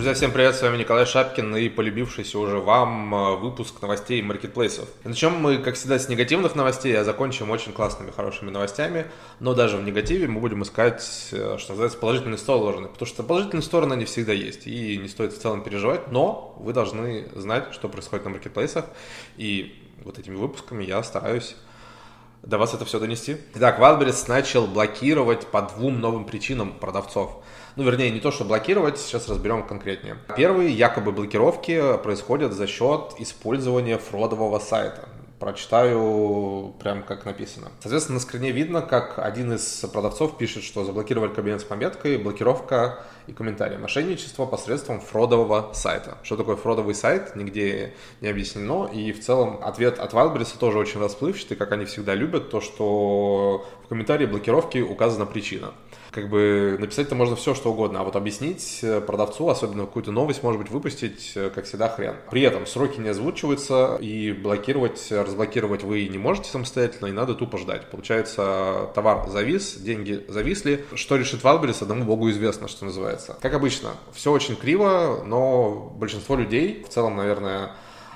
Друзья, всем привет, с вами Николай Шапкин и полюбившийся уже вам э, выпуск новостей маркетплейсов. Начнем мы, как всегда, с негативных новостей, а закончим очень классными, хорошими новостями, но даже в негативе мы будем искать, э, что называется, положительные стороны, потому что положительные стороны не всегда есть, и не стоит в целом переживать, но вы должны знать, что происходит на маркетплейсах, и вот этими выпусками я стараюсь до вас это все донести. Итак, Wildberries начал блокировать по двум новым причинам продавцов. Ну, вернее, не то, что блокировать, сейчас разберем конкретнее. Первые якобы блокировки происходят за счет использования фродового сайта прочитаю прям как написано. Соответственно, на скрине видно, как один из продавцов пишет, что заблокировали кабинет с пометкой «Блокировка и комментарий. Мошенничество посредством фродового сайта». Что такое фродовый сайт, нигде не объяснено. И в целом ответ от Wildberries тоже очень расплывчатый, как они всегда любят, то, что в комментарии блокировки указана причина как бы написать-то можно все, что угодно, а вот объяснить продавцу, особенно какую-то новость, может быть, выпустить, э, как всегда, хрен. При этом сроки не озвучиваются, и блокировать, разблокировать вы не можете самостоятельно, и надо тупо ждать. Получается, товар завис, деньги зависли. Что решит Валберис, одному богу известно, что называется. Как обычно, все очень криво, но большинство людей, в целом, наверное,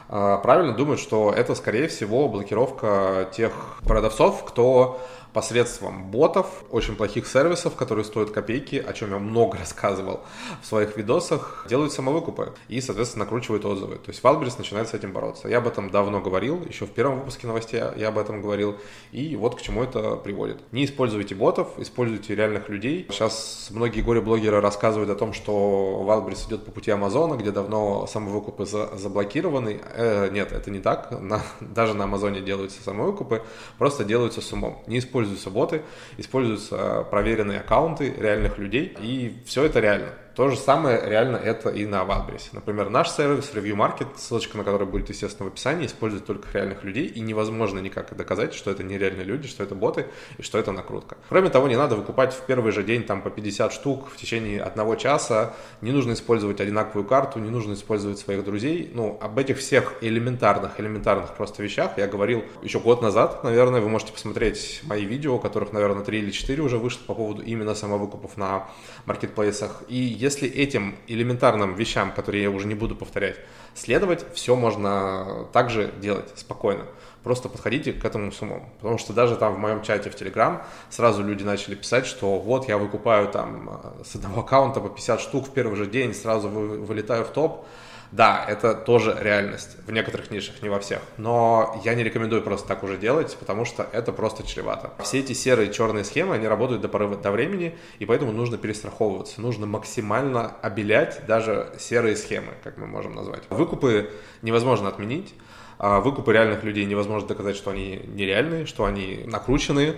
э, правильно думают, что это, скорее всего, блокировка тех продавцов, кто посредством ботов, очень плохих сервисов, которые стоят копейки, о чем я много рассказывал в своих видосах, делают самовыкупы и, соответственно, накручивают отзывы. То есть Wildberries начинает с этим бороться. Я об этом давно говорил, еще в первом выпуске новостей я об этом говорил, и вот к чему это приводит. Не используйте ботов, используйте реальных людей. Сейчас многие горе-блогеры рассказывают о том, что Wildberries идет по пути Амазона, где давно самовыкупы за заблокированы. Э, нет, это не так. На, даже на Амазоне делаются самовыкупы, просто делаются с умом. Не используйте используются боты, используются проверенные аккаунты реальных людей, и все это реально. То же самое реально это и на Wildberries. Например, наш сервис Review Market, ссылочка на который будет, естественно, в описании, использует только реальных людей, и невозможно никак доказать, что это не реальные люди, что это боты и что это накрутка. Кроме того, не надо выкупать в первый же день там по 50 штук в течение одного часа, не нужно использовать одинаковую карту, не нужно использовать своих друзей. Ну, об этих всех элементарных, элементарных просто вещах я говорил еще год назад, наверное, вы можете посмотреть мои видео, которых, наверное, 3 или 4 уже вышло по поводу именно самовыкупов на маркетплейсах. И если этим элементарным вещам, которые я уже не буду повторять, следовать, все можно также делать спокойно. Просто подходите к этому с умом. Потому что даже там в моем чате в Телеграм сразу люди начали писать, что вот я выкупаю там с одного аккаунта по 50 штук в первый же день, сразу вылетаю в топ. Да, это тоже реальность в некоторых нишах, не во всех. Но я не рекомендую просто так уже делать, потому что это просто чревато. Все эти серые черные схемы, они работают до поры до времени, и поэтому нужно перестраховываться. Нужно максимально обелять даже серые схемы, как мы можем назвать. Выкупы невозможно отменить. А выкупы реальных людей невозможно доказать, что они нереальные, что они накрученные.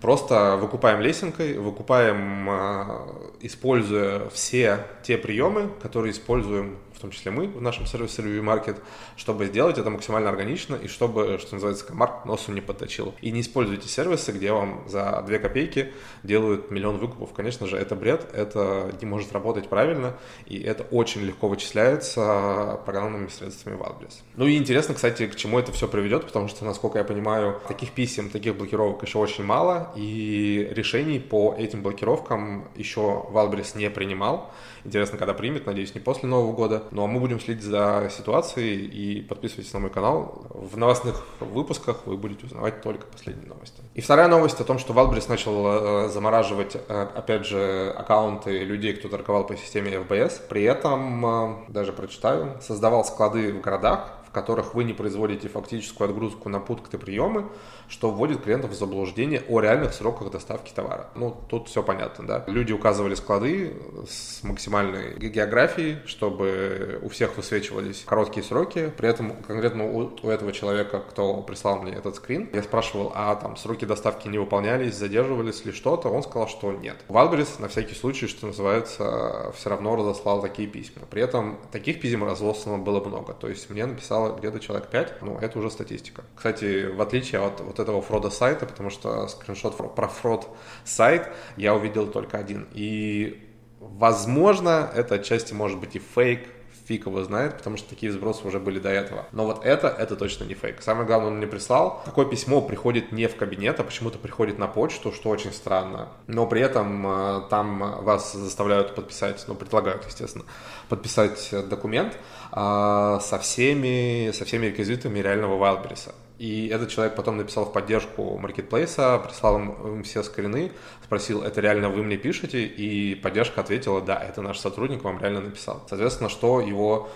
Просто выкупаем лесенкой, выкупаем, а, используя все те приемы, которые используем в том числе мы в нашем сервисе Review Market, чтобы сделать это максимально органично и чтобы, что называется, комар носу не подточил. И не используйте сервисы, где вам за 2 копейки делают миллион выкупов. Конечно же, это бред, это не может работать правильно, и это очень легко вычисляется программными средствами Wildberries. Ну и интересно, кстати, к чему это все приведет, потому что, насколько я понимаю, таких писем, таких блокировок еще очень мало, и решений по этим блокировкам еще Wildberries не принимал. Интересно, когда примет, надеюсь, не после Нового года. Ну а мы будем следить за ситуацией и подписывайтесь на мой канал. В новостных выпусках вы будете узнавать только последние новости. И вторая новость о том, что Wildberries начал э, замораживать, э, опять же, аккаунты людей, кто торговал по системе FBS. При этом, э, даже прочитаю, создавал склады в городах, которых вы не производите фактическую отгрузку на пункты приемы, что вводит клиентов в заблуждение о реальных сроках доставки товара. Ну, тут все понятно, да. Люди указывали склады с максимальной географией, чтобы у всех высвечивались короткие сроки. При этом конкретно у, у этого человека, кто прислал мне этот скрин, я спрашивал, а там сроки доставки не выполнялись, задерживались ли что-то, он сказал, что нет. Wildberries на всякий случай, что называется, все равно разослал такие письма. При этом таких писем разослано было много. То есть мне написал написало где-то человек 5, ну, это уже статистика. Кстати, в отличие от вот этого фрода сайта, потому что скриншот про фрод сайт я увидел только один. И, возможно, это отчасти может быть и фейк, фиг его знает, потому что такие сбросы уже были до этого. Но вот это, это точно не фейк. Самое главное, он мне прислал. Такое письмо приходит не в кабинет, а почему-то приходит на почту, что очень странно. Но при этом э, там вас заставляют подписать, ну, предлагают, естественно, подписать документ э, со всеми, со всеми реквизитами реального Wildberries. И этот человек потом написал в поддержку маркетплейса, прислал им все скрины, спросил, это реально вы мне пишете? И поддержка ответила, да, это наш сотрудник вам реально написал. Соответственно, что его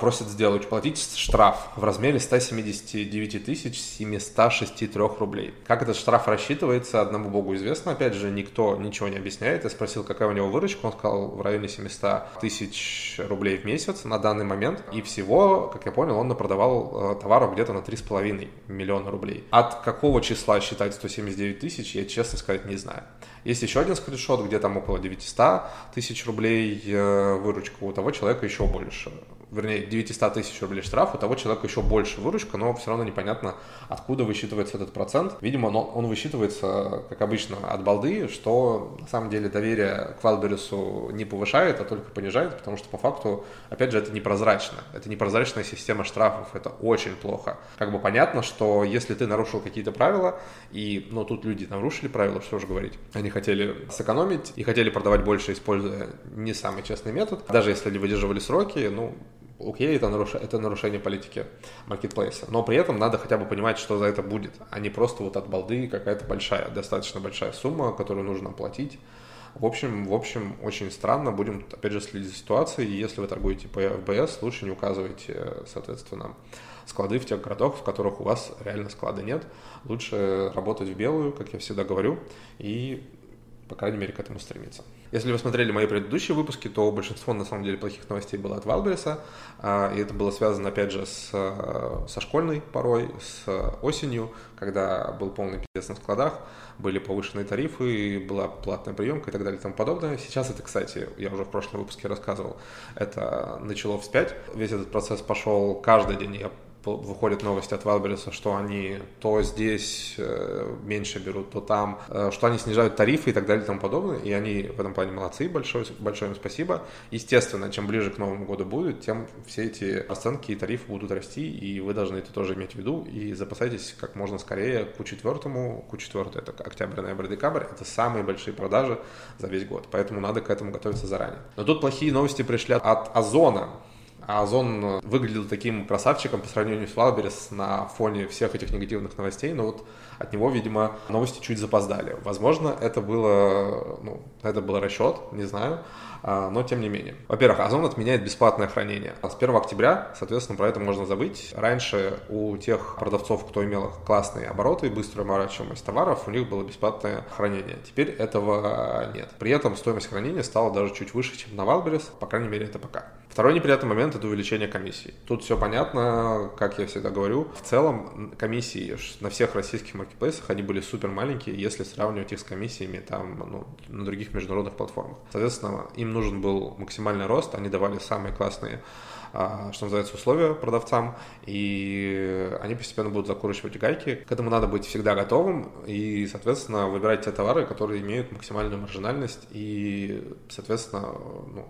просят сделать, платить штраф в размере 179 763 рублей. Как этот штраф рассчитывается, одному богу известно. Опять же, никто ничего не объясняет. Я спросил, какая у него выручка. Он сказал, в районе 700 тысяч рублей в месяц на данный момент. И всего, как я понял, он напродавал э, товару где-то на 3,5 миллиона рублей. От какого числа считать 179 тысяч, я, честно сказать, не знаю. Есть еще один скриншот, где там около 900 тысяч рублей э, выручка. У того человека еще больше вернее, 900 тысяч рублей штраф, у того человека еще больше выручка, но все равно непонятно, откуда высчитывается этот процент. Видимо, он, он высчитывается, как обычно, от балды, что на самом деле доверие к Валбересу не повышает, а только понижает, потому что по факту, опять же, это непрозрачно. Это непрозрачная система штрафов, это очень плохо. Как бы понятно, что если ты нарушил какие-то правила, и, ну, тут люди нарушили правила, что же говорить, они хотели сэкономить и хотели продавать больше, используя не самый честный метод, даже если они выдерживали сроки, ну, окей, это, наруш... это нарушение политики маркетплейса, но при этом надо хотя бы понимать, что за это будет, а не просто вот от балды какая-то большая, достаточно большая сумма, которую нужно оплатить. В общем, в общем, очень странно. Будем, опять же, следить за ситуацией. Если вы торгуете по ФБС, лучше не указывайте, соответственно, склады в тех городах, в которых у вас реально склада нет. Лучше работать в белую, как я всегда говорю, и, по крайней мере, к этому стремиться. Если вы смотрели мои предыдущие выпуски, то большинство, на самом деле, плохих новостей было от Валбериса, и это было связано, опять же, с, со школьной порой, с осенью, когда был полный пиздец на складах, были повышенные тарифы, была платная приемка и так далее и тому подобное. Сейчас это, кстати, я уже в прошлом выпуске рассказывал, это начало вспять. Весь этот процесс пошел каждый день. Я выходят новости от Wildberries, что они то здесь э, меньше берут, то там, э, что они снижают тарифы и так далее и тому подобное, и они в этом плане молодцы, большое, большое им спасибо. Естественно, чем ближе к Новому году будет, тем все эти расценки и тарифы будут расти, и вы должны это тоже иметь в виду, и запасайтесь как можно скорее к четвертому, к четвертому это октябрь, ноябрь, декабрь, это самые большие продажи за весь год, поэтому надо к этому готовиться заранее. Но тут плохие новости пришли от Озона, а Озон выглядел таким красавчиком по сравнению с Wildberries на фоне всех этих негативных новостей, но вот от него, видимо, новости чуть запоздали. Возможно, это было, ну, это был расчет, не знаю. А, но тем не менее. Во-первых, Озон отменяет бесплатное хранение. С 1 октября, соответственно, про это можно забыть. Раньше у тех продавцов, кто имел классные обороты и быструю оборачиваемость товаров, у них было бесплатное хранение. Теперь этого нет. При этом стоимость хранения стала даже чуть выше, чем на Wildberries, по крайней мере, это пока. Второй неприятный момент – это увеличение комиссий. Тут все понятно, как я всегда говорю. В целом, комиссии на всех российских маркетплейсах, они были супер маленькие, если сравнивать их с комиссиями там, ну, на других международных платформах. Соответственно, им нужен был максимальный рост, они давали самые классные а, что называется, условия продавцам, и они постепенно будут закручивать гайки. К этому надо быть всегда готовым и, соответственно, выбирать те товары, которые имеют максимальную маржинальность и, соответственно, ну,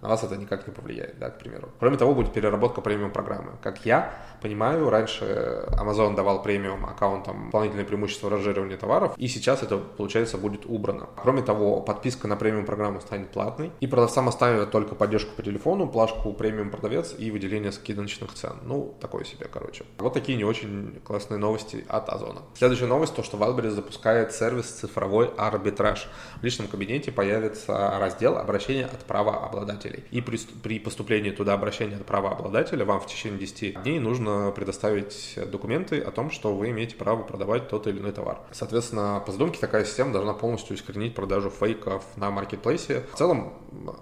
на вас это никак не повлияет, да, к примеру. Кроме того, будет переработка премиум программы. Как я понимаю, раньше Amazon давал премиум аккаунтам дополнительное преимущество ранжирования товаров, и сейчас это, получается, будет убрано. Кроме того, подписка на премиум программу станет платной, и продавцам оставят только поддержку по телефону, плашку премиум продавец и выделение скидочных цен. Ну, такое себе, короче. Вот такие не очень классные новости от Озона. Следующая новость, то, что Wildberries запускает сервис цифровой арбитраж. В личном кабинете появится раздел обращения от правообладателя правообладателей. И при, при поступлении туда обращения от правообладателя вам в течение 10 дней нужно предоставить документы о том, что вы имеете право продавать тот или иной товар. Соответственно, по задумке такая система должна полностью искоренить продажу фейков на маркетплейсе. В целом,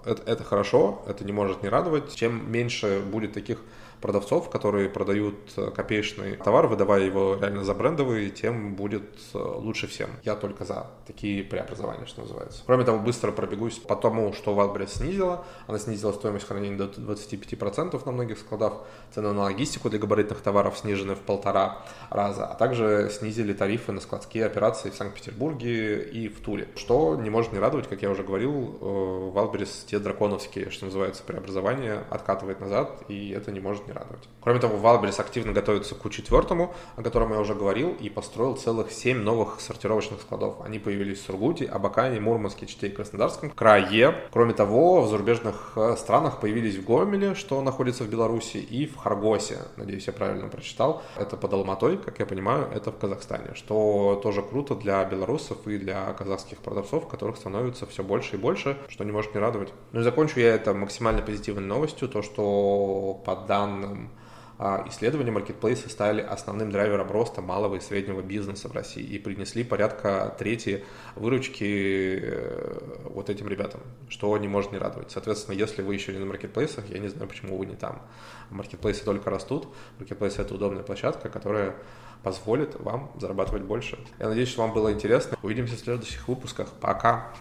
это, это хорошо, это не может не радовать. Чем меньше будет таких продавцов, которые продают э, копеечный товар, выдавая его реально за брендовый, тем будет э, лучше всем. Я только за такие преобразования, что называется. Кроме того, быстро пробегусь по тому, что Wildberries снизила. Она снизила стоимость хранения до 25% на многих складах. Цены на логистику для габаритных товаров снижены в полтора раза, а также снизили тарифы на складские операции в Санкт-Петербурге и в Туле. Что не может не радовать, как я уже говорил, Wildberries те драконовские, что называется, преобразования откатывает назад, и это не может не радовать. Кроме того, Wildberries активно готовится к четвертому, о котором я уже говорил, и построил целых семь новых сортировочных складов. Они появились в Сургуте, Абакане, Мурманске, Чите и Краснодарском крае. Кроме того, в зарубежных э, странах появились в Гомеле, что находится в Беларуси, и в Харгосе. Надеюсь, я правильно прочитал. Это под Алматой, как я понимаю, это в Казахстане, что тоже круто для белорусов и для казахских продавцов, которых становится все больше и больше, что не может не радовать. Ну и закончу я это максимально позитивной новостью, то что по данным а, исследования маркетплейсы стали основным драйвером роста малого и среднего бизнеса в России и принесли порядка трети выручки э, вот этим ребятам, что не может не радовать. Соответственно, если вы еще не на маркетплейсах, я не знаю, почему вы не там. Маркетплейсы только растут. Маркетплейсы — это удобная площадка, которая позволит вам зарабатывать больше. Я надеюсь, что вам было интересно. Увидимся в следующих выпусках. Пока!